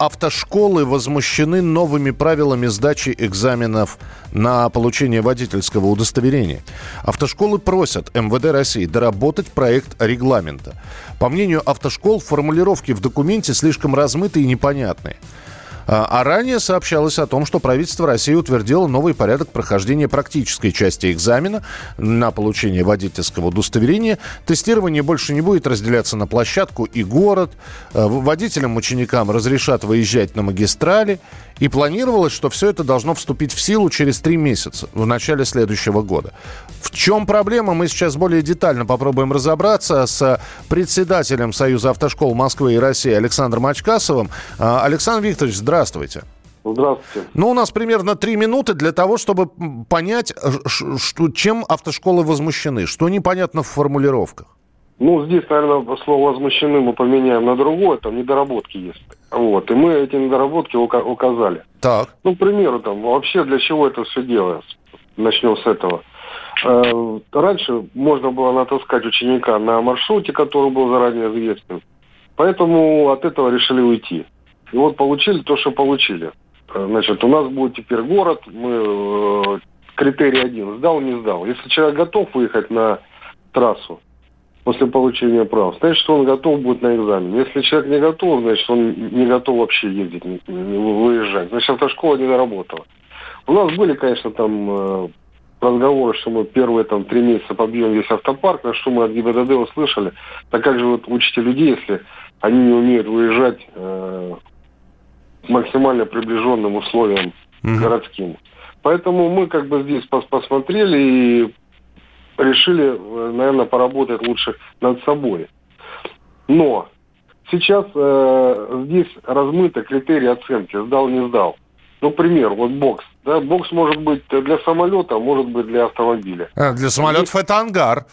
Автошколы возмущены новыми правилами сдачи экзаменов на получение водительского удостоверения. Автошколы просят МВД России доработать проект регламента. По мнению автошкол, формулировки в документе слишком размытые и непонятные. А а ранее сообщалось о том, что правительство России утвердило новый порядок прохождения практической части экзамена на получение водительского удостоверения. Тестирование больше не будет разделяться на площадку и город. Э, Водителям, ученикам разрешат выезжать на магистрали. И планировалось, что все это должно вступить в силу через три месяца, в начале следующего года. В чем проблема, мы сейчас более детально попробуем разобраться с председателем Союза автошкол Москвы и России Александром Очкасовым. А, Александр Викторович, здравствуйте. Здравствуйте. Ну, у нас примерно три минуты для того, чтобы понять, что, чем автошколы возмущены, что непонятно в формулировках. Ну, здесь, наверное, слово «возмущены» мы поменяем на другое, там недоработки есть. Вот, и мы эти недоработки ука- указали. Так. Ну, к примеру, там, вообще для чего это все делается? Начнем с этого. Э, Раньше можно было натаскать ученика на маршруте, который был заранее известен. Поэтому от этого решили уйти. И вот получили то, что получили. Э, Значит, у нас будет теперь город, мы э, критерий один, сдал, не сдал. Если человек готов выехать на трассу после получения прав, значит, он готов будет на экзамен. Если человек не готов, значит, он не готов вообще ездить, выезжать. Значит, автошкола не доработала. У нас были, конечно, там э, разговоры, что мы первые там три месяца побьем весь автопарк, на что мы от ГИБДД услышали. Так как же вы учите людей, если они не умеют выезжать э, максимально приближенным условиям городским. Поэтому мы как бы здесь пос- посмотрели и решили, наверное, поработать лучше над собой. Но сейчас э, здесь размыты критерии оценки, сдал, не сдал. Ну, пример, вот бокс. Да, бокс может быть для самолета, а может быть для автомобиля. А, Для самолетов это ангар.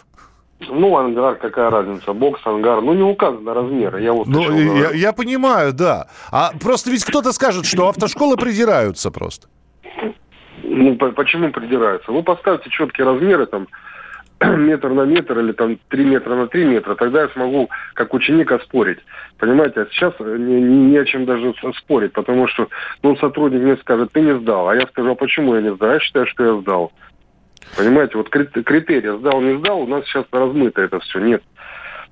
Ну, ангар, какая разница, бокс, ангар. Ну, не указано размеры. Я вот Ну, я, говорю. я понимаю, да. А просто ведь кто-то скажет, что автошколы придираются просто. Ну, по- почему придираются? Вы поставьте четкие размеры, там, метр на метр или там три метра на три метра, тогда я смогу как ученик оспорить. Понимаете, а сейчас не, не- не о чем даже спорить, потому что ну, сотрудник мне скажет, ты не сдал, а я скажу, а почему я не сдал? Я считаю, что я сдал. Понимаете, вот крит- критерии сдал, не сдал, у нас сейчас размыто это все. Нет.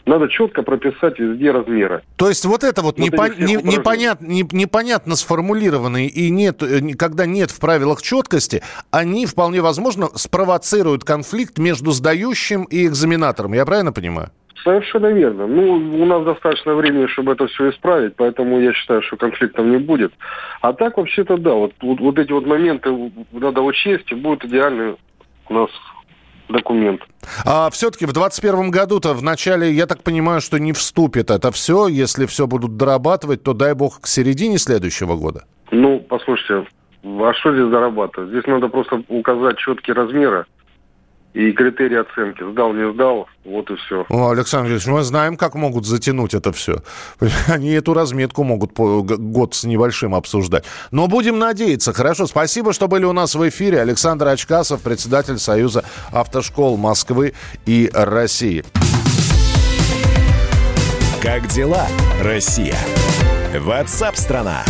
Надо четко прописать везде размеры. То есть вот это вот, Вот непон- не- непонят- не- непонятно сформулированные и нет, э, когда нет в правилах четкости, они вполне возможно спровоцируют конфликт между сдающим и экзаменатором. Я правильно понимаю? Совершенно верно. Ну, у нас достаточно времени, чтобы это все исправить, поэтому я считаю, что конфликтов не будет. А так, вообще-то, да, вот, вот, вот эти вот моменты надо учесть, и будет идеальный у нас документ. А все-таки в 2021 году-то в начале, я так понимаю, что не вступит это все. Если все будут дорабатывать, то дай бог к середине следующего года. Ну, послушайте, а что здесь зарабатывать? Здесь надо просто указать четкие размеры и критерии оценки. Сдал, не сдал, вот и все. О, Александр Ильич, мы знаем, как могут затянуть это все. Они эту разметку могут год с небольшим обсуждать. Но будем надеяться. Хорошо, спасибо, что были у нас в эфире. Александр Очкасов, председатель Союза автошкол Москвы и России. Как дела, Россия? Ватсап-страна!